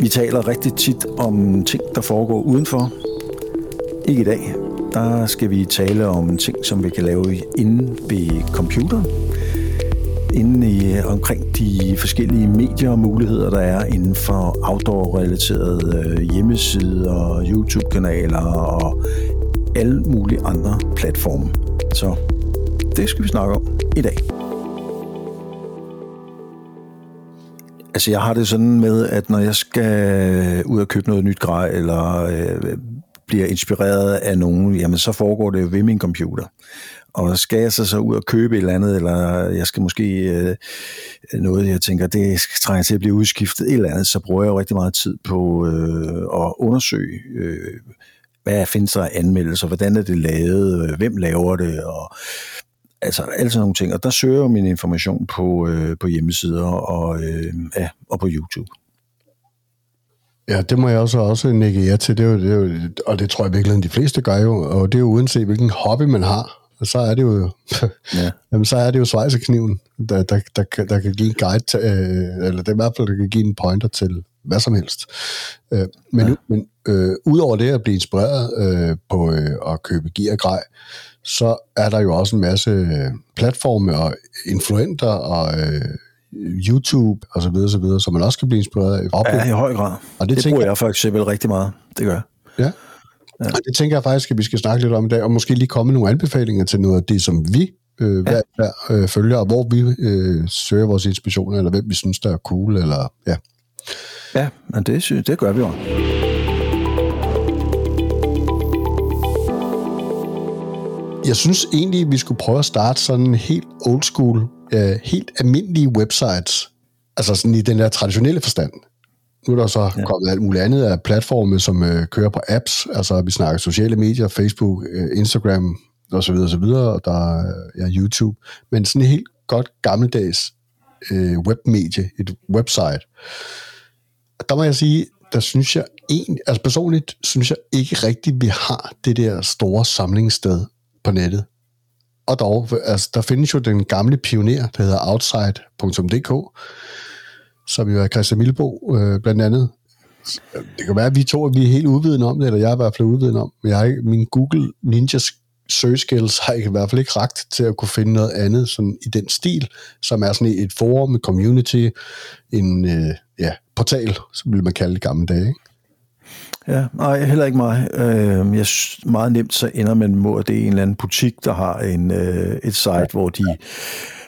Vi taler rigtig tit om ting, der foregår udenfor. Ikke i dag. Der skal vi tale om ting, som vi kan lave inde ved computeren. Inde i, omkring de forskellige medier og muligheder, der er inden for outdoor-relaterede øh, hjemmesider, YouTube-kanaler og alle mulige andre platforme. Så det skal vi snakke om i dag. Altså, jeg har det sådan med, at når jeg skal ud og købe noget nyt grej, eller øh, bliver inspireret af nogen, jamen så foregår det jo ved min computer. Og skal jeg så, så ud og købe et eller andet, eller jeg skal måske øh, noget, jeg tænker, det trænger til at blive udskiftet, et eller andet, så bruger jeg jo rigtig meget tid på øh, at undersøge, øh, hvad findes der af anmeldelser, hvordan er det lavet, øh, hvem laver det, og altså alle sådan nogle ting. Og der søger jeg min information på, øh, på hjemmesider og, øh, ja, og på YouTube. Ja, det må jeg også også nikke ja til, det er jo, det er jo, og det tror jeg virkelig, de fleste gør jo, og det er jo uanset hvilken hobby man har, så er det jo, ja. jamen, så er det jo svejsekniven, der, der, der, der kan give en guide, til, øh, eller det er i hvert fald, der kan give en pointer til hvad som helst. Øh, men ja. men øh, udover det at blive inspireret øh, på øh, at købe gear grej, så er der jo også en masse øh, platforme og influenter og øh, YouTube og så videre, så videre, så man også kan blive inspireret af. Ja, i høj grad. Og det, det bruger jeg for eksempel rigtig meget. Det gør jeg. Ja. ja. Og det tænker jeg faktisk, at vi skal snakke lidt om i dag, og måske lige komme nogle anbefalinger til noget af det, som vi øh, hver, hver øh, følger, og hvor vi øh, søger vores inspirationer, eller hvem vi synes, der er cool, eller ja. Ja, men det, det gør vi jo. Jeg synes egentlig, vi skulle prøve at starte sådan helt old school, øh, helt almindelige websites. Altså sådan i den der traditionelle forstand. Nu er der så ja. kommet alt muligt andet af platforme, som øh, kører på apps. Altså vi snakker sociale medier, Facebook, øh, Instagram og så videre, og så videre, og der er ja, YouTube. Men sådan helt godt gammeldags øh, webmedie, et website. Der må jeg sige, der synes jeg en, altså personligt synes jeg ikke rigtigt, vi har det der store samlingssted på nettet. Og dog, altså, der findes jo den gamle pioner, der hedder outside.dk, som jo er Christian Milbo øh, blandt andet. Det kan være, at vi to vi er helt uvidende om det, eller jeg er i hvert fald uvidende om. Jeg har ikke, min Google Ninja search skills har jeg i hvert fald ikke ragt til at kunne finde noget andet sådan i den stil, som er sådan et forum, et community, en øh, ja, portal, som vil man kalde det gamle dage. Ikke? Ja, nej, heller ikke mig. Øh, jeg meget nemt så ender man med, at det er en eller anden butik, der har en, øh, et site, hvor de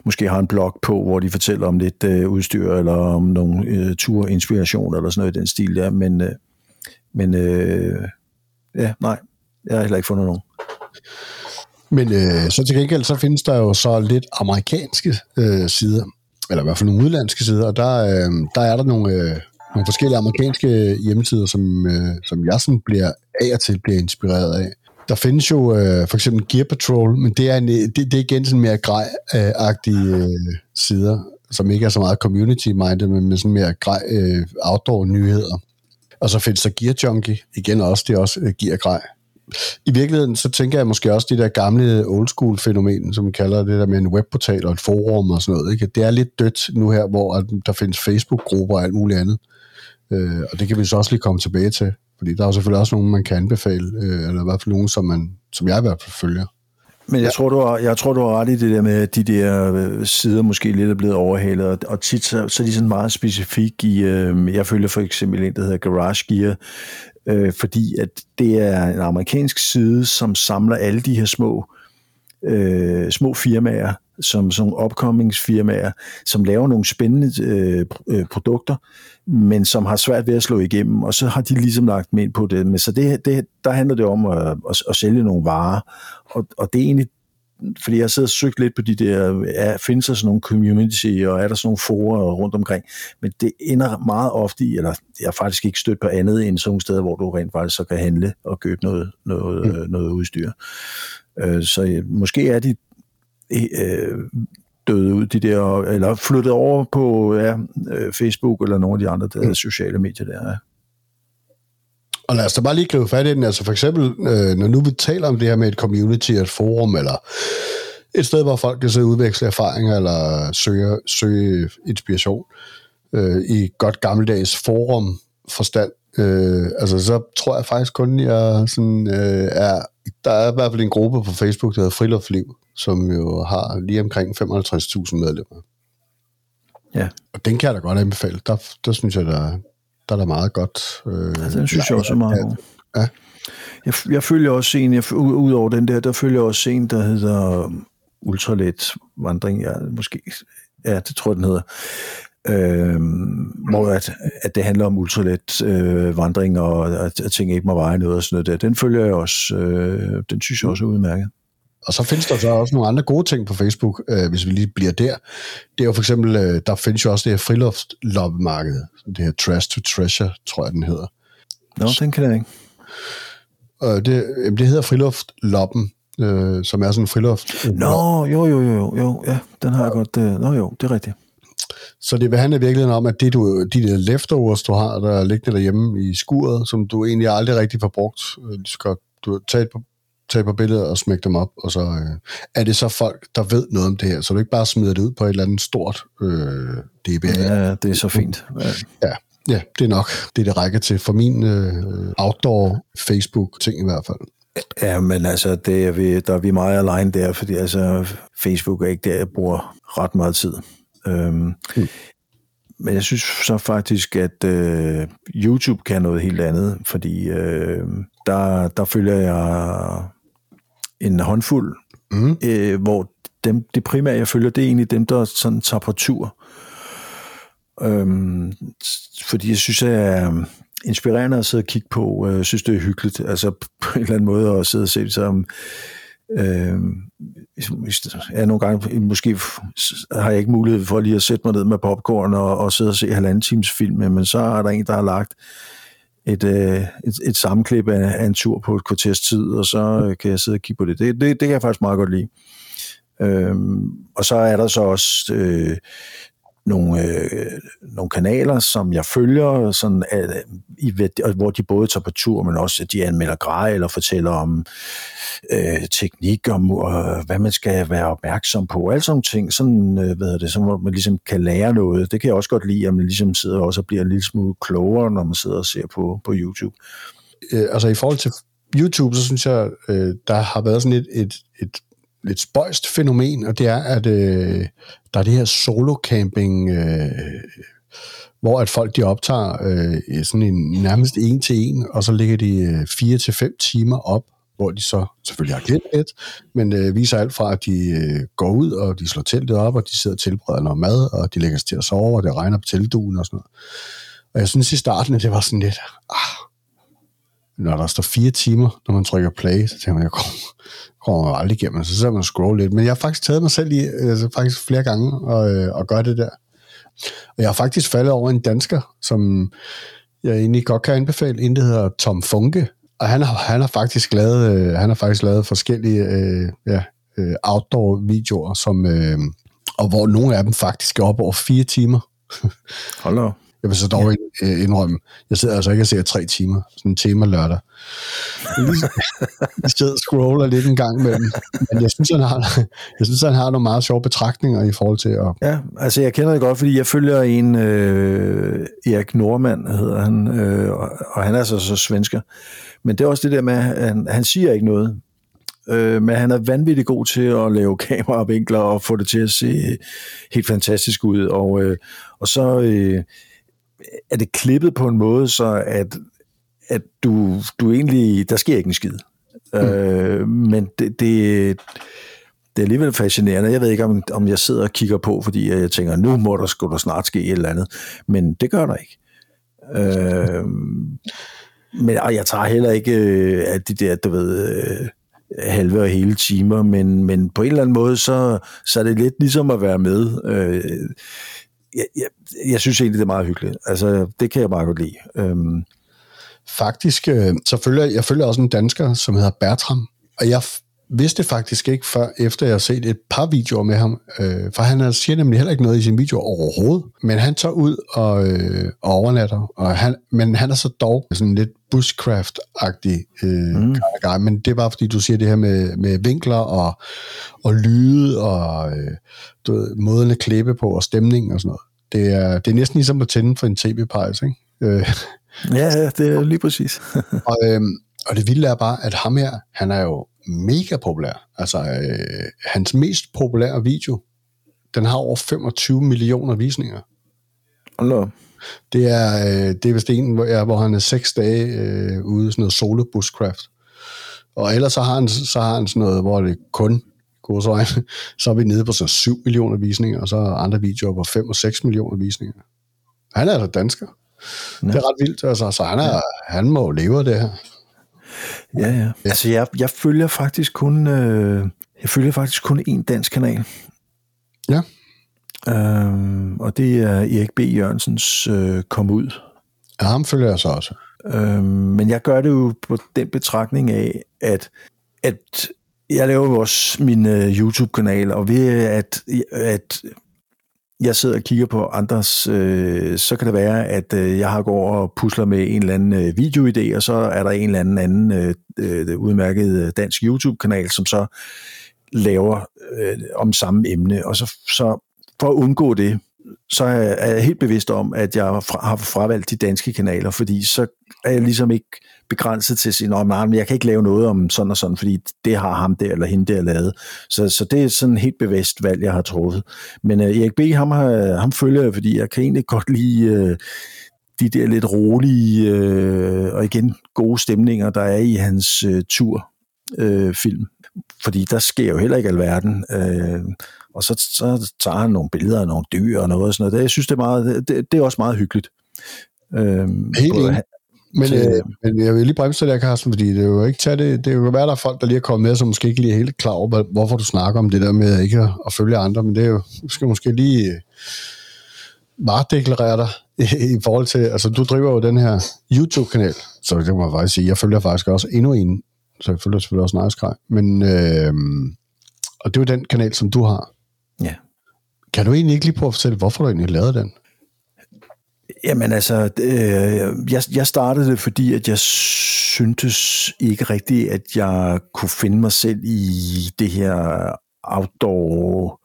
måske har en blog på, hvor de fortæller om lidt øh, udstyr, eller om nogle øh, turinspiration, eller sådan noget i den stil der. Men, øh, men øh, ja, nej, jeg har heller ikke fundet nogen. Men øh, så til gengæld, så findes der jo så lidt amerikanske øh, sider, eller i hvert fald nogle udlandske sider, og der, øh, der er der nogle, øh, nogle forskellige amerikanske hjemmesider, som, øh, som jeg sådan bliver af og til bliver inspireret af. Der findes jo øh, for eksempel Gear Patrol, men det er, en, øh, det, det er igen sådan mere grej-agtige øh, øh, sider, som ikke er så meget community-minded, men med sådan mere grej øh, outdoor-nyheder. Og så findes der Gear Junkie, igen også, det er også øh, gear-grej. I virkeligheden, så tænker jeg måske også de der gamle old school fænomen, som man kalder det der med en webportal og et forum og sådan noget. Ikke? Det er lidt dødt nu her, hvor der findes Facebook-grupper og alt muligt andet. Øh, og det kan vi så også lige komme tilbage til, fordi der er jo selvfølgelig også nogen, man kan anbefale, øh, eller i hvert fald nogen, som, man, som jeg i hvert fald følger. Men jeg, ja. tror, du har, jeg tror, du har ret i det der med, at de der øh, sider måske lidt er blevet overhalet, og, og tit så, så er de sådan meget specifik i, øh, jeg følger for eksempel en, der hedder Garage Gear, øh, fordi at det er en amerikansk side, som samler alle de her små, øh, små firmaer, som sådan opkommingsfirmaer, som laver nogle spændende øh, øh, produkter, men som har svært ved at slå igennem, og så har de ligesom lagt med ind på det. Men så det, det, der handler det om at, at, at sælge nogle varer, og, og det er egentlig fordi jeg sidder og søgt lidt på de der, er, findes der sådan nogle community, og er der sådan nogle forer rundt omkring, men det ender meget ofte i, eller jeg har faktisk ikke stødt på andet end sådan steder, hvor du rent faktisk så kan handle og købe noget, noget, mm. noget udstyr. Øh, så måske er de øh, døde ud, de der, eller flyttet over på ja, øh, Facebook eller nogle af de andre der, mm. sociale medier der. Ja. Og lad os da bare lige gribe fat i den. Altså for eksempel, øh, når nu vi taler om det her med et community, et forum, eller et sted, hvor folk kan og udveksle erfaringer, eller søge, søge inspiration, øh, i godt gammeldags forum forstand, øh, altså så tror jeg faktisk kun, jeg sådan, øh, er, der er i hvert fald en gruppe på Facebook, der hedder Friluftsliv, som jo har lige omkring 55.000 medlemmer. Ja. Og den kan jeg da godt anbefale. Der, der synes jeg, der, der er der meget godt. Øh, altså, den synes jeg også er meget god. Ja. Jeg, jeg følger også en, jeg, ud over den der, der følger også en, der hedder Ultralet Vandring, ja, måske, ja, det tror jeg, den hedder, øh, hvor at, at det handler om ultralet øh, vandring, og at, at ting ikke må veje noget og sådan noget der. Den følger jeg også, øh, den synes jeg også er udmærket. Og så findes der så også nogle andre gode ting på Facebook, øh, hvis vi lige bliver der. Det er jo for eksempel, øh, der findes jo også det her friluftloppemarked, det her Trash to Treasure, tror jeg, den hedder. Nå, den kan jeg ikke. Øh, det, det hedder Friluftsloppen, øh, som er sådan en friluft. Nå, jo, jo, jo, jo, ja, den har jeg godt. Øh, nå jo, det er rigtigt. Så det vil handle virkelig om, at det, du, de der leftovers, du har, der ligger derhjemme i skuret, som du egentlig aldrig rigtig får brugt, øh, du skal du tage et tage på billeder og smække dem op, og så øh, er det så folk, der ved noget om det her, så du ikke bare smider det ud på et eller andet stort øh, DBA. Ja, det er så fint. Ja. ja. Ja, det er nok det, det rækker til for min øh, outdoor Facebook-ting i hvert fald. Ja, men altså, det er vi, der er vi meget alene der, fordi altså, Facebook er ikke der, jeg bruger ret meget tid. Øhm, mm. Men jeg synes så faktisk, at øh, YouTube kan noget helt andet, fordi øh, der, der følger jeg en håndfuld, mm. øh, hvor dem, det primære, jeg følger, det er egentlig dem, der sådan tager på tur. Øhm, fordi jeg synes, at er inspirerende at sidde og kigge på. Jeg synes, det er hyggeligt. Altså på en eller anden måde at sidde og se som... Øh, ja, nogle gange måske har jeg ikke mulighed for lige at sætte mig ned med popcorn og, og sidde og se halvanden times film, men så er der en, der har lagt et, øh, et, et sammenklip af, af en tur på et kvarters tid, og så øh, kan jeg sidde og kigge på det. Det, det, det kan jeg faktisk meget godt lide. Øhm, og så er der så også øh, nogle, øh, nogle kanaler, som jeg følger, sådan, at, i, hvor de både tager på tur, men også at de anmelder grej eller fortæller om øh, teknik, om øh, hvad man skal være opmærksom på, alle sådan ting, sådan, øh, hvad det, så hvor man ligesom kan lære noget. Det kan jeg også godt lide, at man ligesom sidder også og bliver en lille smule klogere, når man sidder og ser på, på YouTube. Øh, altså i forhold til YouTube, så synes jeg, øh, der har været sådan et, et, et lidt spøjst fænomen, og det er, at øh, der er det her solo-camping, øh, hvor at folk de optager øh, sådan en nærmest en til en, og så ligger de øh, fire til fem timer op, hvor de så selvfølgelig har glemt lidt, men øh, viser alt fra, at de øh, går ud, og de slår teltet op, og de sidder og tilbereder noget mad, og de lægger sig til at sove, og det regner på teltduen og sådan noget. Og jeg synes i starten, at det var sådan lidt, ah, når der står fire timer, når man trykker play, så tænker man, jeg kommer, kommer aldrig igennem, så sidder man og scroller lidt. Men jeg har faktisk taget mig selv i, altså faktisk flere gange, og, og gør det der. Og jeg har faktisk faldet over en dansker, som jeg egentlig godt kan anbefale, en der hedder Tom Funke, og han har, han har faktisk lavet, øh, han har faktisk lavet forskellige øh, ja, øh, outdoor-videoer, som, øh, og hvor nogle af dem faktisk er op over fire timer. Hold op. Jeg vil så dog ja. Øh, indrømme, jeg sidder altså ikke og ser tre timer, sådan en tema lørdag. jeg sidder og scroller lidt en gang imellem, men jeg synes, han har, jeg synes, han har nogle meget sjove betragtninger i forhold til at... Ja, altså jeg kender det godt, fordi jeg følger en, øh, Erik Normand hedder han, øh, og, og han er så, så svensker. Men det er også det der med, at han, han siger ikke noget, øh, men han er vanvittigt god til at lave kameravinkler og få det til at se helt fantastisk ud. Og, øh, og så... Øh, er det klippet på en måde, så at, at du, du egentlig, der sker ikke en skid. Mm. Øh, men det, det, det er alligevel fascinerende. Jeg ved ikke, om, om jeg sidder og kigger på, fordi jeg tænker, nu må der, skulle der snart ske et eller andet. Men det gør der ikke. Øh, men og jeg tager heller ikke øh, at de der, du ved, øh, halve og hele timer, men, men på en eller anden måde, så, så er det lidt ligesom at være med. Øh, jeg, jeg, jeg synes egentlig, det er meget hyggeligt. Altså, det kan jeg bare godt lide. Øhm. Faktisk, øh, så følger jeg følger også en dansker, som hedder Bertram, og jeg vidste faktisk ikke, før efter jeg har set et par videoer med ham, øh, for han siger nemlig heller ikke noget i sin video overhovedet, men han tager ud og, øh, og overnatter, og han, men han er så dog sådan lidt bushcraft-agtig øh, mm. guy, men det er bare fordi, du siger det her med, med vinkler og, og lyde og øh, du ved, måden at klippe på og stemning og sådan noget. Det er, det er næsten ligesom at tænde for en tv-pejs, ikke? Øh, Ja, ja, det er lige præcis. og, øhm, og det vilde er bare, at ham her, han er jo mega populær. Altså, øh, hans mest populære video, den har over 25 millioner visninger. Hallo. Det er, øh, det er vist en, hvor, ja, hvor han er seks dage øh, ude i sådan noget solo bushcraft. Og ellers så har han, så har han sådan noget, hvor det kun øjne, så er vi nede på så 7 millioner visninger, og så er andre videoer på 5 og 6 millioner visninger. Han er altså dansker. Ja. Det er ret vildt, altså, så han, er, ja. han må leve af det her. Ja, ja. Altså, jeg, jeg følger faktisk kun, øh, jeg følger faktisk kun én dansk kanal. Ja. Øhm, og det er Erik B. Jørgensens øh, Kom ud. Ja, ham følger jeg så også. Øhm, men jeg gør det jo på den betragtning af, at, at jeg laver jo også min uh, YouTube-kanal, og ved at, at jeg sidder og kigger på andres, øh, så kan det være, at øh, jeg har gået og pusler med en eller anden øh, videoidé, og så er der en eller anden anden øh, øh, udmærket øh, dansk YouTube-kanal, som så laver øh, om samme emne. Og så, så for at undgå det, så er jeg helt bevidst om, at jeg har fravalgt de danske kanaler, fordi så er jeg ligesom ikke begrænset til at sige, at jeg kan ikke lave noget om sådan og sådan, fordi det har ham der eller hende der lavet. Så, så det er sådan et helt bevidst valg, jeg har truffet. Men uh, Erik B., ham, har, ham følger jeg, fordi jeg kan egentlig godt lide uh, de der lidt rolige uh, og igen gode stemninger, der er i hans uh, turfilm. Uh, fordi der sker jo heller ikke alverden. Uh, og så, så tager han nogle billeder af nogle dyr og noget og sådan noget. Det, jeg synes, det er, meget, det, det er også meget hyggeligt. Øhm, Helt både, men, til, øh, men jeg vil lige bremse der, Carsten, fordi det er jo ikke tage det, det er jo være, der er folk, der lige er kommet med, som måske ikke lige er helt klar over, hvorfor du snakker om det der med ikke at, at følge andre, men det er jo, du skal måske lige øh, varedeklarere dig i, forhold til, altså du driver jo den her YouTube-kanal, så det må jeg faktisk sige, jeg følger faktisk også endnu en, så jeg følger selvfølgelig også Cry, men øh, og det er jo den kanal, som du har. Ja. Kan du egentlig ikke lige prøve at fortælle, hvorfor du egentlig lavede den? Jamen altså, øh, jeg, jeg startede det, fordi at jeg syntes ikke rigtigt, at jeg kunne finde mig selv i det her outdoor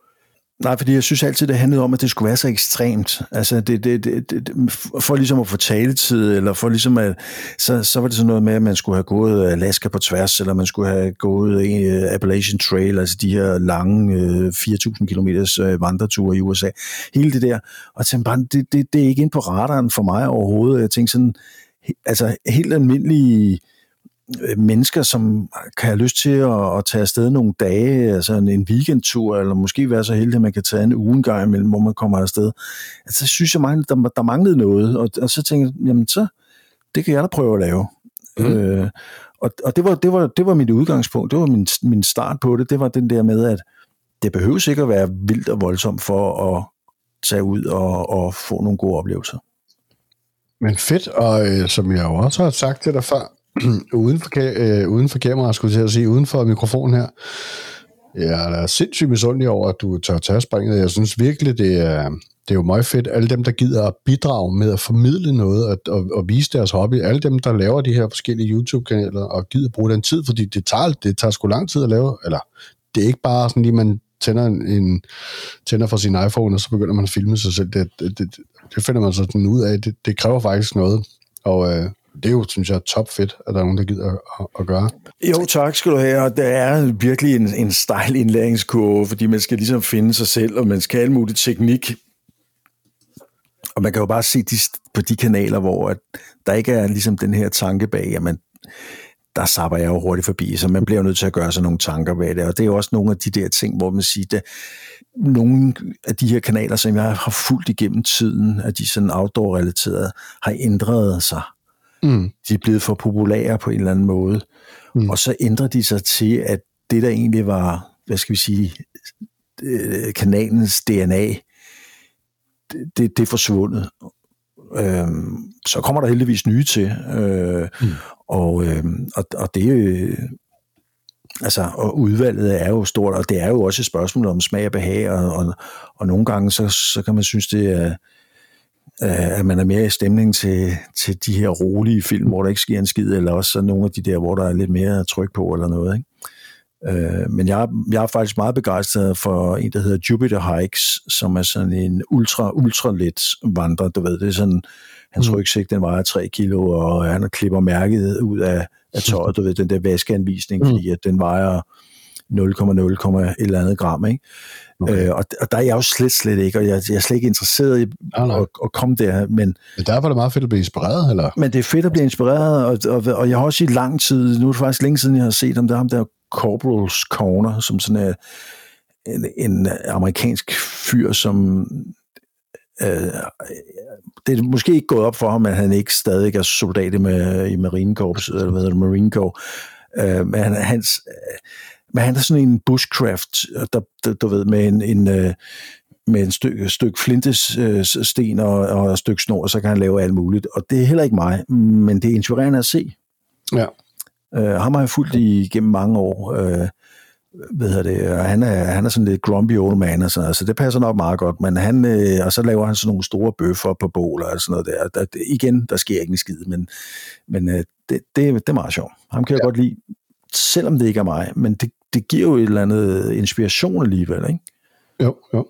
Nej, fordi jeg synes altid, det handlede om, at det skulle være så ekstremt. Altså, det, det, det, det, for ligesom at få taletid, eller for ligesom at, så, så var det sådan noget med, at man skulle have gået Alaska på tværs, eller man skulle have gået en øh, Appalachian Trail, altså de her lange øh, 4.000 km øh, vandreture i USA. Hele det der. Og tænkte bare, det, det, det er ikke ind på radaren for mig overhovedet. Jeg tænkte sådan, altså helt almindelige mennesker, som kan have lyst til at, at tage afsted nogle dage, altså en, en weekendtur, eller måske være så heldig, at man kan tage en uge en gang imellem, hvor man kommer afsted. Altså, så synes jeg, der, der manglede noget, og, og så tænkte jeg, jamen så, det kan jeg da prøve at lave. Mm. Øh, og og det, var, det, var, det var mit udgangspunkt, det var min, min start på det, det var den der med, at det behøves ikke at være vildt og voldsomt for at tage ud og, og få nogle gode oplevelser. Men fedt, og øh, som jeg jo også har sagt til dig før, uden, for, øh, uden for kamera, skulle jeg sige, uden for mikrofonen her. Jeg er sindssygt misundelig over, at du tør tage springet. Jeg synes virkelig, det er, det er jo meget fedt. Alle dem, der gider at bidrage med at formidle noget og, og, og vise deres hobby. Alle dem, der laver de her forskellige YouTube-kanaler og gider bruge den tid, fordi det tager, det tager sgu lang tid at lave. Eller det er ikke bare sådan lige, man tænder, en, tænder for sin iPhone, og så begynder man at filme sig selv. Det, det, det, det finder man sådan ud af. Det, det kræver faktisk noget. Og øh, det er jo, synes jeg, top fedt, at der er nogen, der gider at, at gøre. Jo, tak skal du have, og det er virkelig en, en stejl indlæringskurve, fordi man skal ligesom finde sig selv, og man skal have mulig teknik. Og man kan jo bare se de, på de kanaler, hvor at der ikke er ligesom den her tanke bag, jamen, der sapper jeg jo hurtigt forbi, så man bliver nødt til at gøre sig nogle tanker bag det, og det er jo også nogle af de der ting, hvor man siger, det, nogle af de her kanaler, som jeg har fulgt igennem tiden, at de sådan outdoor-relaterede, har ændret sig Mm. De er blevet for populære på en eller anden måde. Mm. Og så ændrer de sig til, at det der egentlig var, hvad skal vi sige, øh, kanalens DNA, det, det, det er forsvundet. Øhm, så kommer der heldigvis nye til. Øh, mm. og, øh, og, og det øh, altså, og udvalget er jo stort, og det er jo også et spørgsmål om smag og behag, og, og, og nogle gange så, så kan man synes, det er, øh, at man er mere i stemning til, til de her rolige film, hvor der ikke sker en skid, eller også så nogle af de der, hvor der er lidt mere tryk på eller noget. Ikke? Øh, men jeg, jeg er faktisk meget begejstret for en, der hedder Jupiter Hikes, som er sådan en ultra, ultra let vandrer, du ved, det er sådan, hans mm. rygsæk, den vejer 3 kilo, og han klipper mærket ud af, af tøjet, du ved, den der vaskeanvisning, mm. fordi at den vejer 0,0, et eller andet gram, ikke? Okay. Øh, og, og der er jeg jo slet, slet ikke, og jeg, jeg er slet ikke interesseret i nej, At, at komme der. Men, men derfor er det meget fedt at blive inspireret, eller? Men det er fedt at blive inspireret, og, og, og jeg har også i lang tid, nu er det faktisk længe siden, jeg har set om der, ham der Corporal's Corner, som sådan er en, en amerikansk fyr, som øh, det er måske ikke gået op for ham, at han ikke stadig er soldat i, med, i Marine Corps, eller hvad hedder det, Marine Corps. Øh, men han, hans, men han er sådan en bushcraft, der, der du ved, med en, en øh, med en stykke, stykke flintesten og, og et stykke snor, så kan han lave alt muligt. Og det er heller ikke mig, men det er inspirerende at se. Ja. Uh, ham har jeg fulgt igennem mange år. Uh, hvad hedder det, og han er, han er sådan lidt grumpy old man og sådan noget, så det passer nok meget godt, men han, øh, og så laver han sådan nogle store bøffer på bål og sådan noget der. der igen, der sker ikke en skid, men, men øh, det, det, det er meget sjovt. Ham kan jeg ja. godt lide, selvom det ikke er mig, men det, det giver jo et eller andet inspiration alligevel, ikke? Jo, jo.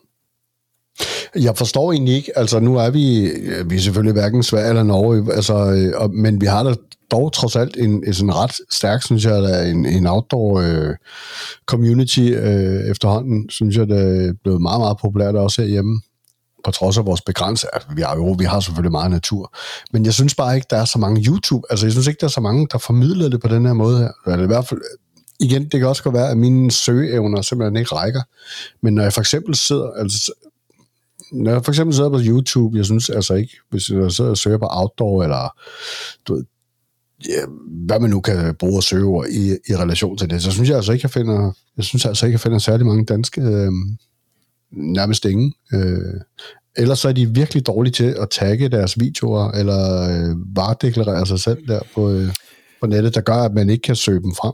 Jeg forstår egentlig ikke, altså nu er vi, vi er selvfølgelig hverken Sverige eller Norge, altså, øh, og, men vi har da dog trods alt en, en sådan ret stærk, synes jeg, der en, en outdoor øh, community øh, efterhånden, synes jeg, det er blevet meget, meget populært også herhjemme på trods af vores begrænsning. Altså, vi har jo vi har selvfølgelig meget natur, men jeg synes bare ikke, der er så mange YouTube, altså jeg synes ikke, der er så mange, der formidler det på den her måde her. Eller i hvert fald, igen, det kan også godt være, at mine søgeevner simpelthen ikke rækker, men når jeg for eksempel sidder, altså når jeg for eksempel sidder på YouTube, jeg synes altså ikke, hvis jeg sidder og søger på outdoor, eller du ved, ja, hvad man nu kan bruge at søge over i, i relation til det, så synes jeg altså ikke, jeg finder, jeg synes altså ikke, jeg finder særlig mange danske, øh, nærmest ingen. Øh, ellers så er de virkelig dårlige til at tagge deres videoer, eller øh, varedeklarere sig selv der på, øh, på nettet, der gør, at man ikke kan søge dem frem.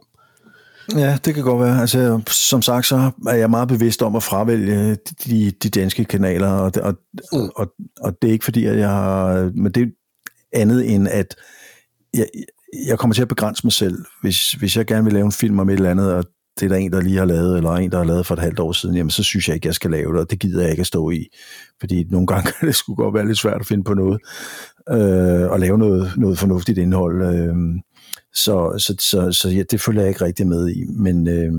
Ja, det kan godt være. Altså, som sagt, så er jeg meget bevidst om at fravælge de, de danske kanaler, og, og, mm. og, og det er ikke fordi, at jeg har... Men det er andet end, at jeg, jeg kommer til at begrænse mig selv. Hvis, hvis jeg gerne vil lave en film om et eller andet, og det er der en, der lige har lavet, eller en, der har lavet for et halvt år siden, jamen så synes jeg ikke, jeg skal lave det, og det gider jeg ikke at stå i. Fordi nogle gange kan det skulle godt være lidt svært at finde på noget, øh, og lave noget, noget fornuftigt indhold. Øh, så, så, så, så ja, det følger jeg ikke rigtig med i. Men, øh,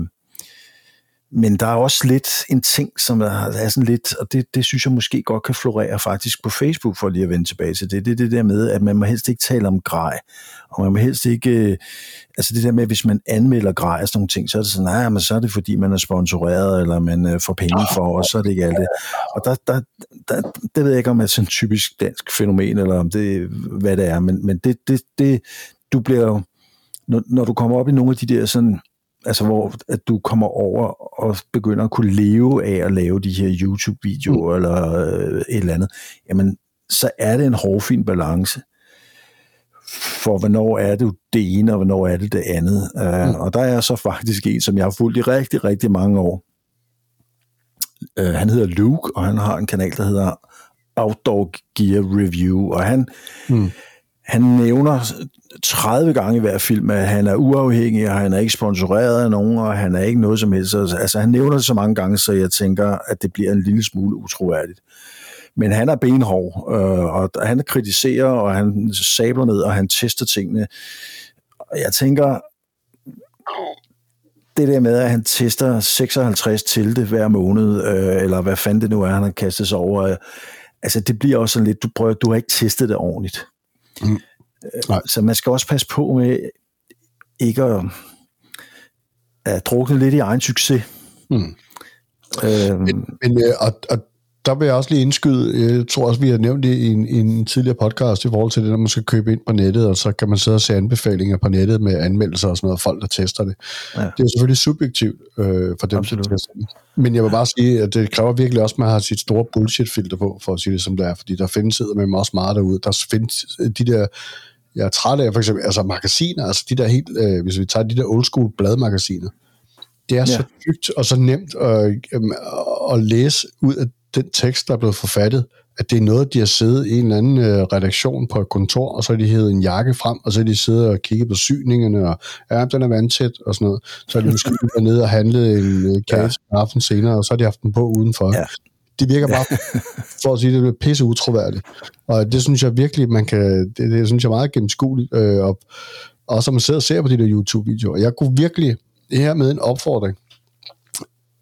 men der er også lidt en ting, som er, er sådan lidt, og det, det synes jeg måske godt kan florere faktisk på Facebook, for lige at vende tilbage til det, det er det der med, at man må helst ikke tale om grej, og man må helst ikke, øh, altså det der med, hvis man anmelder grej og sådan nogle ting, så er det sådan, nej, men så er det fordi, man er sponsoreret, eller man øh, får penge for, og så er det ikke alt det. Og der, der, der, det ved jeg ikke, om det er sådan et typisk dansk fænomen, eller om det, hvad det er, men, men det, det, det, du bliver jo, når, når du kommer op i nogle af de der sådan, altså hvor at du kommer over og begynder at kunne leve af at lave de her YouTube-videoer mm. eller øh, et eller andet, jamen så er det en hårfin balance for hvornår er det det ene, og hvornår er det det andet. Øh, mm. Uh, og der er så faktisk en, som jeg har fulgt i rigtig, rigtig mange år. Uh, han hedder Luke, og han har en kanal, der hedder Outdoor Gear Review, og han, mm. han nævner 30 gange i hver film, at han er uafhængig, og han er ikke sponsoreret af nogen, og han er ikke noget som helst. Altså, altså, han nævner det så mange gange, så jeg tænker, at det bliver en lille smule utroværdigt. Men han er benhård, øh, og han kritiserer, og han sabler ned, og han tester tingene. Og jeg tænker, det der med, at han tester 56 til det hver måned, øh, eller hvad fanden det nu er, han har kastet sig over, øh, altså det bliver også sådan lidt, du prøver, du har ikke testet det ordentligt. Mm. Nej. Så man skal også passe på med ikke at, at drukne lidt i egen succes. Mm. Øhm. Men, men øh, og, og der vil jeg også lige indskyde, jeg tror også, vi har nævnt det i en, i en tidligere podcast i forhold til det, når man skal købe ind på nettet, og så kan man sidde og se anbefalinger på nettet med anmeldelser og sådan noget, folk der tester det. Ja. Det er selvfølgelig subjektivt øh, for dem, Absolut. der tester Men jeg vil bare sige, at det kræver virkelig også, at man har sit store bullshit-filter på, for at sige det som det er, fordi der findes med også meget derude. Der findes de der jeg er træt af for eksempel, altså magasiner, altså de der helt, øh, hvis vi tager de der old school bladmagasiner, det er ja. så dybt og så nemt øh, øh, at læse ud af den tekst, der er blevet forfattet at det er noget, de har siddet i en eller anden øh, redaktion på et kontor, og så har de hævet en jakke frem, og så har de siddet og kigget på syningerne, og ja, den er vandtæt, og sådan noget. Så har de måske været nede og handlet en øh, kage ja. aften senere, og så har de haft den på udenfor. Ja. De virker bare, for at sige det, det pisse utroværdigt. Og det synes jeg virkelig, man kan, det, det synes jeg er meget gennemskueligt, øh, og også når man sidder og ser på de der YouTube-videoer. Jeg kunne virkelig, det her med en opfordring,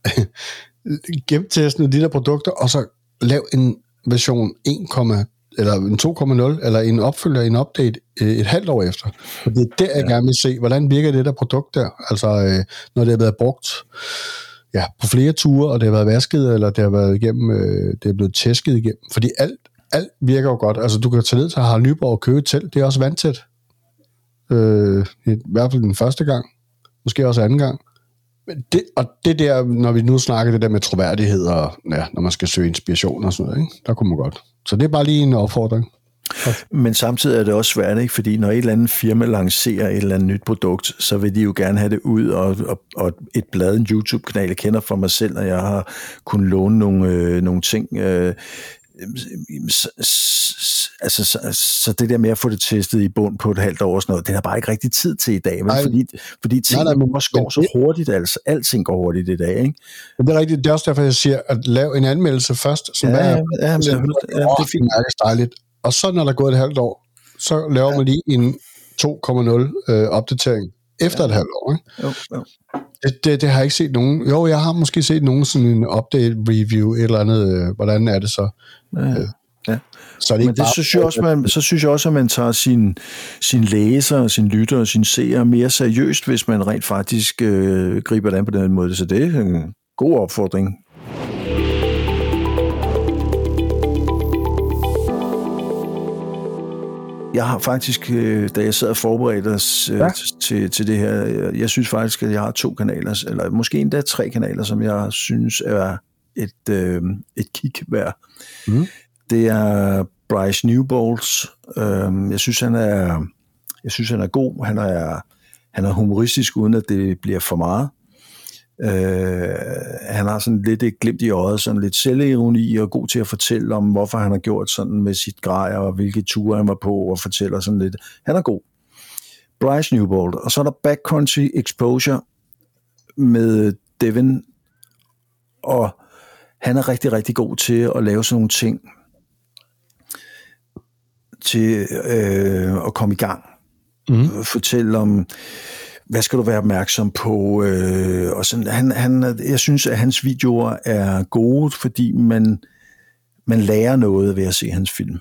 gennemteste de der produkter, og så lav en version 1, eller en 2,0, eller en opfølger, en update øh, et halvt år efter. Og det er der, jeg ja. gerne vil se, hvordan virker det der produkt der, altså øh, når det har været brugt ja, på flere ture, og det har været vasket, eller det har været igennem, øh, det er blevet tæsket igennem. Fordi alt, alt virker jo godt. Altså, du kan tage ned til Harald Nyborg og købe et telt, det er også vandtæt. Øh, I hvert fald den første gang, måske også anden gang. Men Det, og det der, når vi nu snakker det der med troværdighed, og ja, når man skal søge inspiration og sådan noget, ikke? der kunne man godt. Så det er bare lige en opfordring. Men samtidig er det også svært, ikke? fordi når et eller andet firma lancerer et eller andet nyt produkt, så vil de jo gerne have det ud, og, og, og et blad, en YouTube-kanal, jeg kender for mig selv, og jeg har kunnet låne nogle, øh, nogle ting. Øh, så, altså, så, så det der med at få det testet i bund på et halvt år og sådan noget, det er der bare ikke rigtig tid til i dag, men fordi, fordi tingene nej, nej, men, også går så hurtigt, altså alting går hurtigt i dag, ikke? Men det er rigtigt, det er også derfor, jeg siger, at lave en anmeldelse først, som ja, er, ja, ja, ja, det er fint. Er dejligt. Og så når der er gået et halvt år, så laver ja. man lige en 2.0 øh, opdatering efter ja. et halvt år. Ikke? Jo, jo. Det, det, det har jeg ikke set nogen. Jo, jeg har måske set nogen sådan en update review, et eller andet. Øh, hvordan er det så? Ja. Øh, ja. Så det Men det synes jeg også, man, så synes jeg også, at man tager sin, sin læser, sin lytter og sin seere mere seriøst, hvis man rent faktisk øh, griber det an på den måde. Så det er en god opfordring. Jeg har faktisk, øh, da jeg sad og forberedte os øh, ja. til, til det her, jeg synes faktisk, at jeg har to kanaler, eller måske endda tre kanaler, som jeg synes er et, øh, et kig værd. Mm. Det er Bryce Newbolts. Øh, jeg synes, han er, jeg synes, han er god. Han er, han er humoristisk, uden at det bliver for meget. Øh, han har sådan lidt et glimt i øjet, sådan lidt selvironi og god til at fortælle om, hvorfor han har gjort sådan med sit grej, og hvilke ture han var på, og fortæller sådan lidt. Han er god. Bryce Newbold. Og så er der Backcountry Exposure med Devin, og han er rigtig, rigtig god til at lave sådan nogle ting, til øh, at komme i gang. Mm. Fortælle om hvad skal du være opmærksom på? Øh, og sådan, han, han, jeg synes, at hans videoer er gode, fordi man, man lærer noget ved at se hans film.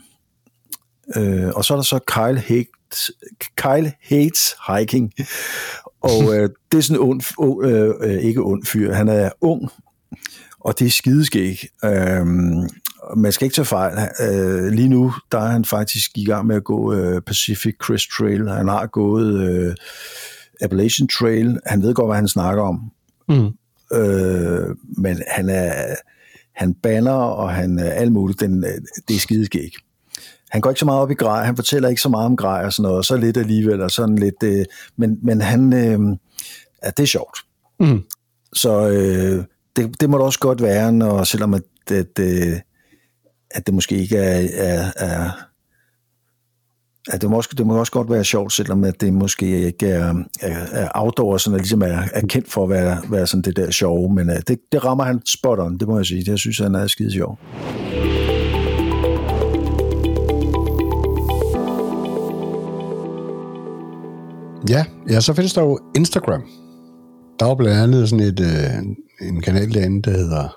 Øh, og så er der så Kyle Hates, Kyle Hates Hiking, og øh, det er sådan en ond, øh, øh, ikke ond fyr, han er ung, og det er skideskæg. Øh, man skal ikke tage fejl. Øh, lige nu, der er han faktisk i gang med at gå øh, Pacific Crest Trail. Han har gået... Øh, Appalachian Trail. Han ved godt, hvad han snakker om. Mm. Øh, men han er han banner, og han er alt muligt. Den, det er skideskæg. Han går ikke så meget op i grej, han fortæller ikke så meget om grej og sådan noget, og så lidt alligevel, og sådan lidt, øh, men, men han, øh, ja, det er sjovt. Mm. Så øh, det, det må det også godt være, når, selvom at, at, at, øh, at det måske ikke er, er, er Ja, det må, også, det må også godt være sjovt, selvom at det måske ikke er, er, er outdoor, sådan, ligesom er, er kendt for at være, være sådan det der sjove, men uh, det, det rammer han spot on, det må jeg sige. Det jeg synes han er skide sjov. Ja, ja, så findes der jo Instagram. Der er blandt andet sådan et, øh, en kanal derinde, der hedder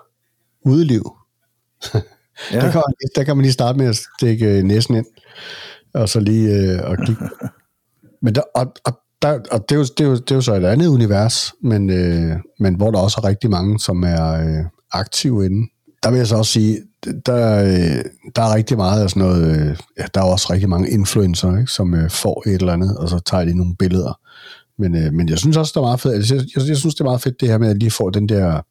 Udeliv. Ja. der, kan man, der kan man lige starte med at stikke næsen ind og så lige øh, og kigge. Men der, og, og, der, og det, er jo, det, er jo, det er jo så et andet univers, men, øh, men hvor der også er rigtig mange, som er øh, aktive inde. Der vil jeg så også sige, der, øh, der er rigtig meget af sådan noget, øh, ja, der er også rigtig mange influencer, ikke, som øh, får et eller andet, og så tager de nogle billeder. Men, øh, men jeg synes også, det er meget fedt, altså, jeg, jeg, jeg synes, det er meget fedt det her med, at lige får den der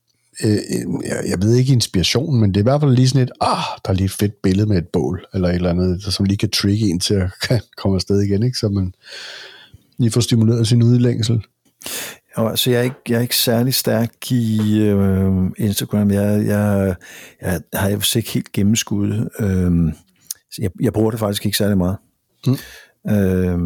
øh, jeg, jeg ved ikke inspiration, men det er i hvert fald lige sådan et, ah, der er lige et fedt billede med et bål, eller et eller andet, som lige kan trigge en til at komme afsted igen, ikke? så man lige får stimuleret sin udlængsel. og, så jeg er, ikke, jeg er ikke særlig stærk i øh, Instagram. Jeg, jeg, jeg har jeg ikke helt gennemskuddet. Øh, jeg, jeg bruger det faktisk ikke særlig meget. Mm. Øh,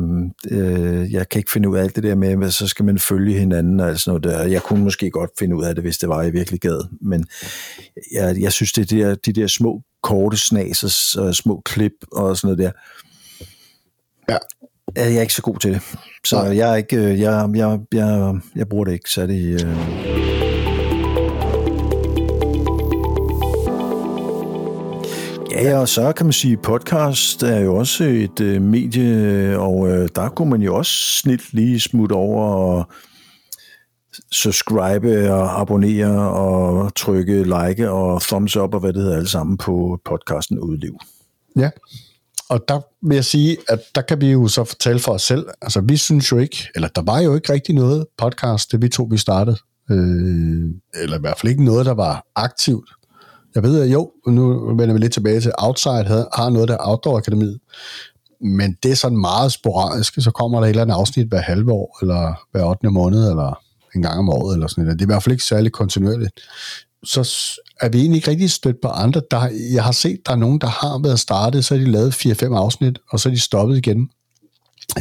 øh, jeg kan ikke finde ud af alt det der med, hvad så skal man følge hinanden og sådan noget der. Jeg kunne måske godt finde ud af det, hvis det var, i virkelig gad. Men jeg, jeg synes, det er de der, de der små korte snaser, og små klip og sådan noget der. Ja. Jeg er ikke så god til det. Så jeg er ikke, øh, jeg, jeg, jeg, jeg bruger det ikke så det Øh... Ja, og så kan man sige, podcast er jo også et øh, medie, og øh, der kunne man jo også snilt lige smutte over og subscribe og abonnere og trykke like og thumbs up og hvad det hedder alle sammen på podcasten Udliv. Ja, og der vil jeg sige, at der kan vi jo så fortælle for os selv, altså vi synes jo ikke, eller der var jo ikke rigtig noget podcast, det vi to vi startede, øh, eller i hvert fald ikke noget, der var aktivt. Jeg ved, at jo, nu vender vi lidt tilbage til Outside, har noget der Outdoor Akademiet, men det er sådan meget sporadisk, så kommer der et eller andet afsnit hver halve år, eller hver 8. måned, eller en gang om året, eller sådan noget. Det er i hvert fald ikke særlig kontinuerligt. Så er vi egentlig ikke rigtig stødt på andre. Der, jeg har set, der er nogen, der har været startet, så har de lavet 4-5 afsnit, og så er de stoppet igen.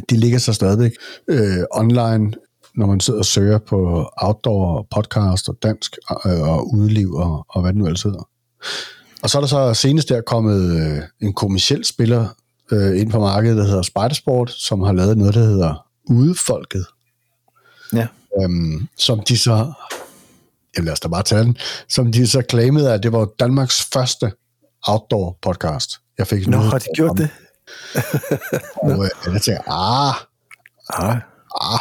De ligger så stadigvæk øh, online, når man sidder og søger på outdoor, podcast og dansk øh, og udliv og, og hvad det nu ellers hedder. Og så er der så senest der kommet øh, en kommersiel spiller øh, ind på markedet, der hedder Spidersport, som har lavet noget, der hedder Udefolket. Ja. Øhm, som de så, jamen lad os da bare tage den, som de så claimede, at det var Danmarks første outdoor podcast. Jeg fik Nå, har de gjort det? og øh, jeg tænkte, ah, ah, ah,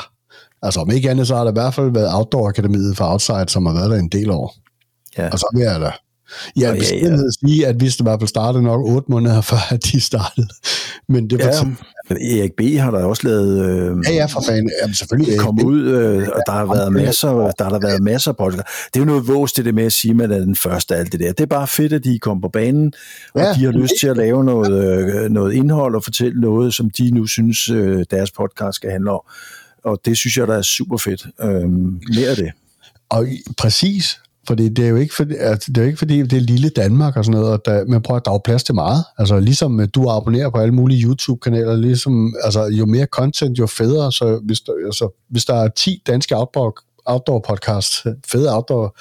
altså om ikke andet, så har der i hvert fald været Outdoor Akademiet for Outside, som har været der en del år. Ja. Og så vil jeg da Ja, ja, ja. sige, at hvis det var på startet nok otte måneder før, at de startede. Men det var ja, men Erik B. har der også lavet... Øh, ja, ja, for fanden. Jamen, selvfølgelig. Kom ud, øh, og der har været masser, der har der været masser på Det er jo noget vås det med at sige, at man er den første af alt det der. Det er bare fedt, at de kommer på banen, og ja, de har lyst til at lave noget, øh, noget indhold og fortælle noget, som de nu synes, øh, deres podcast skal handle om. Og det synes jeg, der er super fedt. Øh, mere af det. Og præcis, fordi det er jo ikke, fordi, altså, det er jo ikke fordi, det er lille Danmark og sådan noget, og der, man prøver at drage plads til meget. Altså ligesom øh, du abonnerer på alle mulige YouTube-kanaler, ligesom, altså jo mere content, jo federe. Så hvis der, altså, hvis der er 10 danske outdoor, outdoor podcasts, fede outdoor,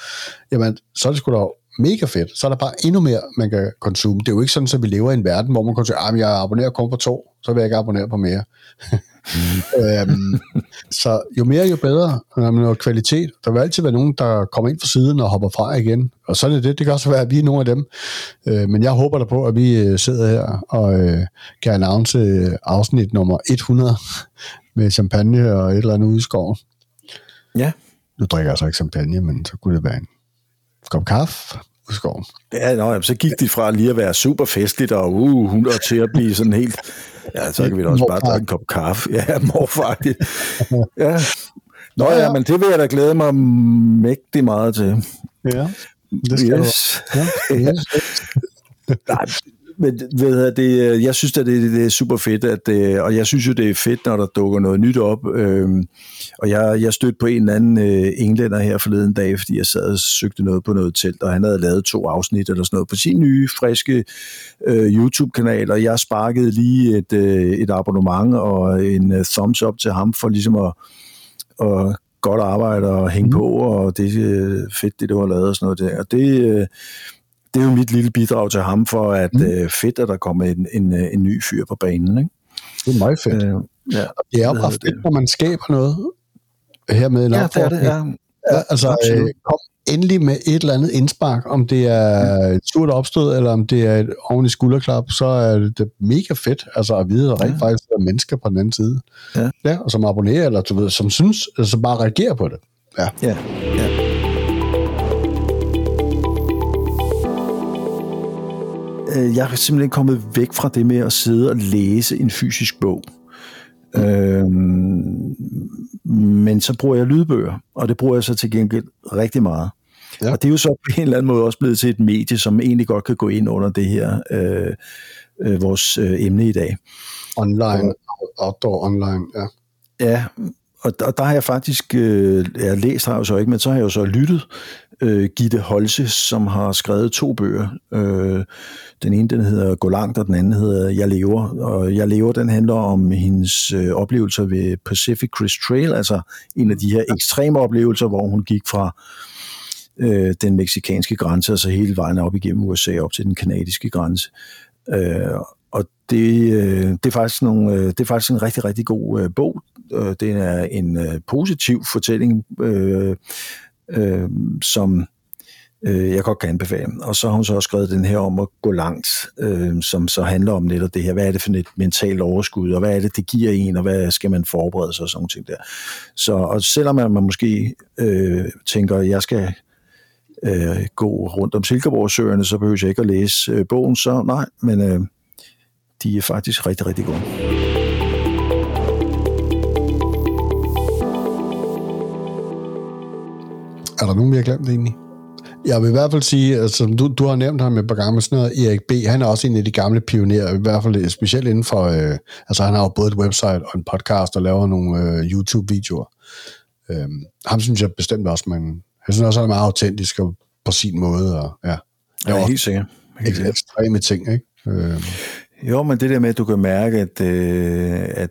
jamen så er det sgu da mega fedt. Så er der bare endnu mere, man kan konsumere. Det er jo ikke sådan, at vi lever i en verden, hvor man kan sige, ah, at jeg abonnerer kun på to, så vil jeg ikke abonnere på mere. øhm, så jo mere, jo bedre. Når man har kvalitet. Der vil altid være nogen, der kommer ind fra siden og hopper fra igen. Og sådan er det. Det kan også være, at vi er nogle af dem. Øh, men jeg håber da på, at vi øh, sidder her og øh, kan announce øh, afsnit nummer 100 med champagne og et eller andet ude i skoven. Ja. Nu drikker jeg altså ikke champagne, men så kunne det være en kop kaffe i skoven. Ja, nå, så gik de fra lige at være super festligt og uh, 100 til at blive sådan helt Ja, så kan vi da også bare drikke en kop kaffe. Ja, morfagtigt. Ja. Nå ja, ja, men det vil jeg da glæde mig mægtig meget til. Ja, det skal yes. du. Ja, yes. Nej, men ved det, jeg synes at det, det er super fedt, at det, og jeg synes jo, det er fedt, når der dukker noget nyt op. Øhm, og jeg, jeg stødte på en eller anden øh, englænder her forleden dag, fordi jeg sad og søgte noget på noget telt, og han havde lavet to afsnit eller sådan noget på sin nye, friske øh, YouTube-kanal, og jeg sparkede lige et, øh, et abonnement og en uh, thumbs up til ham for ligesom at, at godt arbejde og hænge mm. på, og det er øh, fedt, det du har lavet og sådan noget der. Og det, øh, det er jo mit lille bidrag til ham for, at mm. øh, fedt, at der kommer en, en, øh, en ny fyr på banen. Ikke? Det er meget fedt. Øh, ja. Det er jo bare fedt, når man skaber noget her med en ja, det er det, ja. Ja, altså, øh, kom endelig med et eller andet indspark, om det er et surt opstød, eller om det er et ordentligt skulderklap, så er det mega fedt altså at vide, at der ja. faktisk er mennesker på den anden side. Ja. ja og som abonnerer, eller du ved, som synes, altså bare reagerer på det. Ja. ja. ja. Øh, jeg er simpelthen kommet væk fra det med at sidde og læse en fysisk bog. Mm. Øhm, men så bruger jeg lydbøger, og det bruger jeg så til gengæld rigtig meget. Ja. Og det er jo så på en eller anden måde også blevet til et medie, som egentlig godt kan gå ind under det her, øh, øh, vores øh, emne i dag. Online, outdoor online, ja. Ja, og, og der har jeg faktisk, øh, jeg læst har jeg jo så ikke, men så har jeg jo så lyttet øh, Gitte Holse, som har skrevet to bøger. Øh, den ene, den hedder Gå langt, og den anden hedder Jeg lever. Og Jeg lever, den handler om hendes øh, oplevelser ved Pacific Crest Trail, altså en af de her ekstreme oplevelser, hvor hun gik fra øh, den meksikanske grænse, altså hele vejen op igennem USA, op til den kanadiske grænse. Øh, og det, øh, det, er faktisk nogle, øh, det er faktisk en rigtig, rigtig god øh, bog. Øh, det er en øh, positiv fortælling, øh, øh, som øh, jeg godt kan anbefale. Og så har hun så også skrevet den her om at gå langt, øh, som så handler om netop det her. Hvad er det for et mentalt overskud, og hvad er det, det giver en, og hvad skal man forberede sig og sådan ting der. Så og selvom man, man måske øh, tænker, at jeg skal øh, gå rundt om Silkeborgsøerne, så behøver jeg ikke at læse øh, bogen, så nej, men øh, de er faktisk rigtig, rigtig gode. Er der nogen, vi har glemt egentlig? Jeg vil i hvert fald sige, altså, du, du har nævnt ham et par gange med sådan noget, Erik B., han er også en af de gamle pionerer, i hvert fald specielt inden for, øh, altså han har jo både et website og en podcast, og laver nogle øh, YouTube-videoer. Øh, ham synes jeg bestemt også, man, jeg synes også, han er meget autentisk og på sin måde, og ja. Ja, helt sikkert. Helt sikkert. Ekstreme ting, ikke? Øh. Jo, men det der med, at du kan mærke, at, øh, at,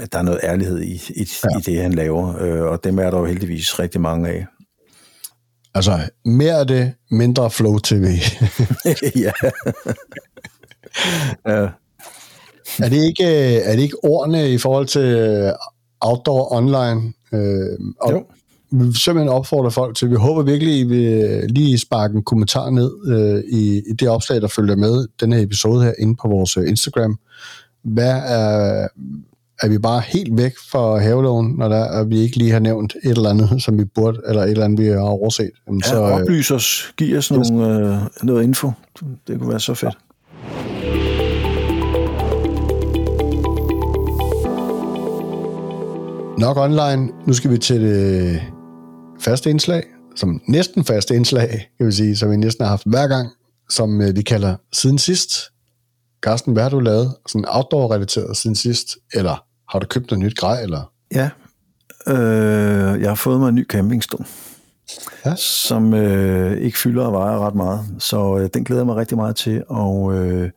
at der er noget ærlighed i, i, ja. i det, han laver, øh, og dem er der jo heldigvis rigtig mange af. Altså, mere af det, mindre Flow TV. ja. ja. Er det, ikke, er det ikke ordene i forhold til outdoor online? Øh, og jo. Vi simpelthen opfordre folk til, vi håber virkelig, I vil lige sparke en kommentar ned øh, i, i det opslag, der følger med den her episode her inde på vores øh, Instagram. Hvad er, er vi bare helt væk fra haveloven, når der, er, vi ikke lige har nævnt et eller andet, som vi burde, eller et eller andet, vi har overset. Jamen, ja, så, øh, oplys os. Giv os nogle, øh, noget info. Det kunne være så fedt. Nok online. Nu skal vi til det faste indslag, som næsten faste indslag, kan vi sige, som vi næsten har haft hver gang, som øh, vi kalder siden sidst. Carsten, hvad har du lavet sådan outdoor-relateret siden sidst? Eller har du købt noget nyt grej? Eller? Ja, øh, jeg har fået mig en ny campingstol, ja. som øh, ikke fylder og vejer ret meget. Så øh, den glæder jeg mig rigtig meget til at øh,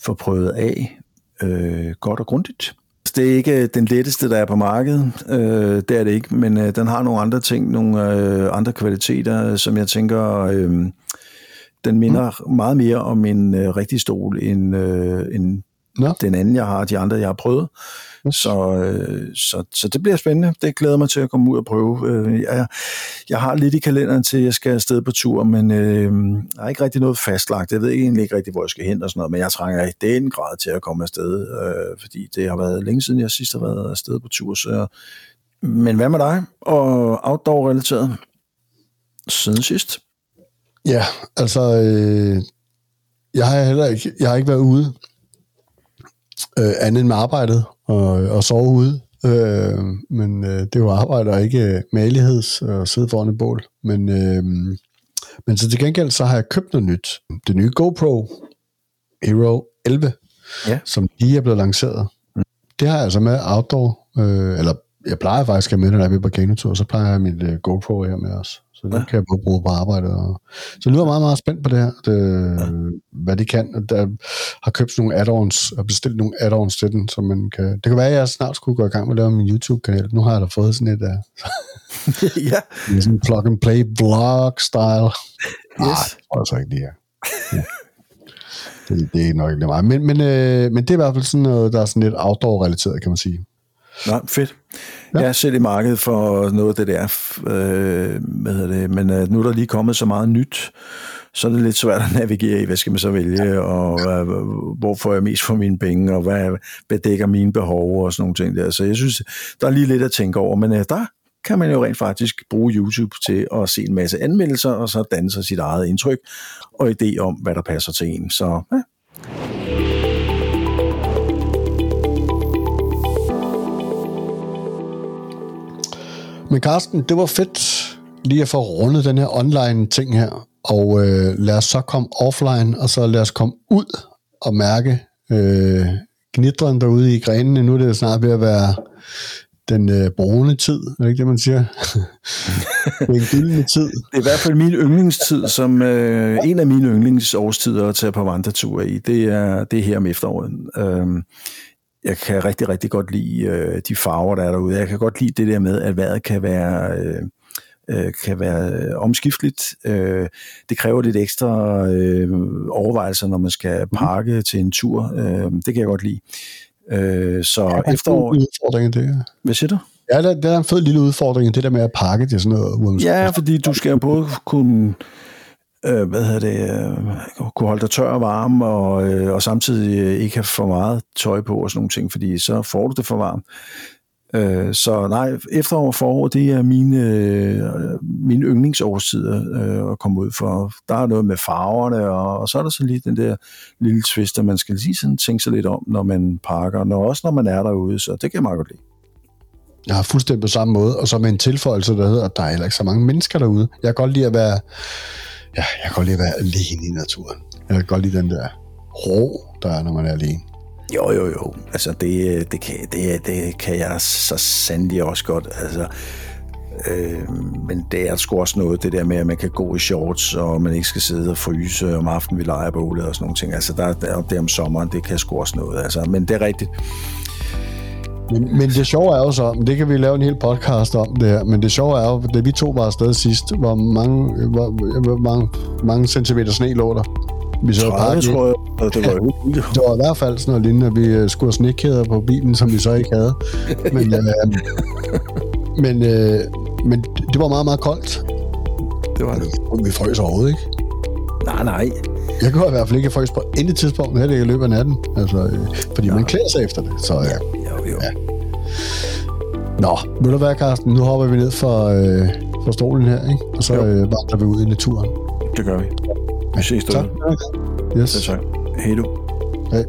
få prøvet af øh, godt og grundigt. Det er ikke den letteste, der er på markedet. Øh, det er det ikke, men øh, den har nogle andre ting, nogle øh, andre kvaliteter, som jeg tænker, øh, den minder mm. meget mere om en øh, rigtig stol end, øh, end ja. den anden, jeg har, de andre, jeg har prøvet. Så, øh, så, så det bliver spændende. Det glæder mig til at komme ud og prøve. Øh, jeg, jeg har lidt i kalenderen til, at jeg skal afsted på tur, men øh, jeg har ikke rigtig noget fastlagt. Jeg ved egentlig ikke rigtig, hvor jeg skal hen og sådan noget, men jeg trænger i den grad til at komme afsted, øh, fordi det har været længe siden, jeg sidst har været afsted på tur. Så, men hvad med dig og outdoor-relateret siden sidst? Ja, altså, øh, jeg har heller ikke, jeg har ikke været ude øh, andet end med arbejdet og, og sove ude. Øh, men øh, det var arbejde og ikke maligheds og sidde foran et bål. Men, øh, men så til gengæld så har jeg købt noget nyt. Det nye GoPro Hero 11, ja. som lige er blevet lanceret. Mm. Det har jeg altså med outdoor, øh, eller jeg plejer faktisk at have med, når jeg er på kanotur, så plejer jeg mit uh, GoPro her med os. Så det ja. kan jeg både bruge på arbejde. Og... Så nu er meget, meget spændt på det her, det, ja. hvad de kan. Der har købt nogle add-ons og bestilt nogle add-ons til den, så man kan... Det kan være, at jeg snart skulle gå i gang med at lave min YouTube-kanal. Nu har jeg da fået sådan et... Uh... ja. sådan en plug-and-play vlog-style. Yes. Nej, det tror jeg ikke lige her. Ja. Det, det er nok ikke meget. Men, men, øh, men det er i hvert fald sådan noget, der er sådan lidt outdoor-relateret, kan man sige. Nå, fedt. Ja. Jeg er selv i markedet for noget af det der, øh, hvad hedder det, men øh, nu er der lige kommet så meget nyt, så er det lidt svært at navigere i, hvad skal man så vælge, og øh, hvor får jeg mest for mine penge, og hvad, hvad dækker mine behov, og sådan nogle ting der. Så jeg synes, der er lige lidt at tænke over, men øh, der kan man jo rent faktisk bruge YouTube til at se en masse anmeldelser, og så danne sig sit eget indtryk og idé om, hvad der passer til en. Så ja, Men Carsten, det var fedt lige at få rundet den her online ting her, og øh, lad os så komme offline, og så lad os komme ud og mærke øh, gnidren derude i grenene. Nu er det snart ved at være den øh, brune tid, er det ikke det, man siger? det er en gyldne tid. Det er i hvert fald min yndlingstid, som øh, en af mine yndlingsårstider at tage på vandretur i. Det er, det er her om efteråret. Øh, jeg kan rigtig, rigtig godt lide øh, de farver, der er derude. Jeg kan godt lide det der med, at vejret kan være... Øh, øh, kan være omskifteligt. Øh, det kræver lidt ekstra øh, overvejelser, når man skal mhm. pakke mm. til en tur. Øh, det kan jeg godt lide. Øh, så ja, efterår... Udfordring, det. Hvad siger du? Ja, der, der er en fed lille udfordring, det der med at pakke til sådan noget. Ja, fordi du skal både kunne øh, hvad hedder det, øh, kunne holde dig tør og varm, og, øh, og samtidig øh, ikke have for meget tøj på og sådan nogle ting, fordi så får du det for varmt. Øh, så nej, efterår og forår, det er mine, øh, mine yndlingsårstider øh, at komme ud for. Der er noget med farverne, og, og så er der så lige den der lille twist, at man skal lige sådan tænke sig lidt om, når man pakker, og også når man er derude, så det kan jeg meget godt lide. Jeg har fuldstændig på samme måde, og så med en tilføjelse, der hedder, at der er heller ikke så mange mennesker derude. Jeg kan godt lide at være, ja, jeg kan godt lide at være alene i naturen. Jeg kan godt lide den der ro, der er, når man er alene. Jo, jo, jo. Altså, det, det, kan, det, det kan jeg så sandelig også godt. Altså, øh, men det er sgu også noget, det der med, at man kan gå i shorts, og man ikke skal sidde og fryse om aftenen ved lejrebålet og sådan nogle ting. Altså, der, der, det om sommeren, det kan sgu også noget. Altså, men det er rigtigt. Men, men det sjove er jo så, det kan vi lave en hel podcast om det her, men det sjove er jo, da vi to var afsted sidst, hvor mange, hvor, hvor mange, mange centimeter sne lå der. Vi så 30, tror jeg, og det var jo ja, Det var i hvert fald sådan noget lignende, at vi øh, skulle have snekæder på bilen, som vi så ikke havde. Men, øh, men, øh, men det var meget, meget koldt. Det var det. Vi frøs overhovedet, ikke? Nej, nej. Jeg kunne i hvert fald ikke frøs på intet tidspunkt, det i løbet af natten. Altså, øh, fordi ja. man klæder sig efter det. Så, ja. Jo, jo. Ja. Nå, vil du være, Carsten? Nu hopper vi ned for, øh, for stolen her, ikke? og så øh, vandrer vi ud i naturen. Det gør vi. Vi ses derude. Tak. Yes. Tak. Hej du. Hej.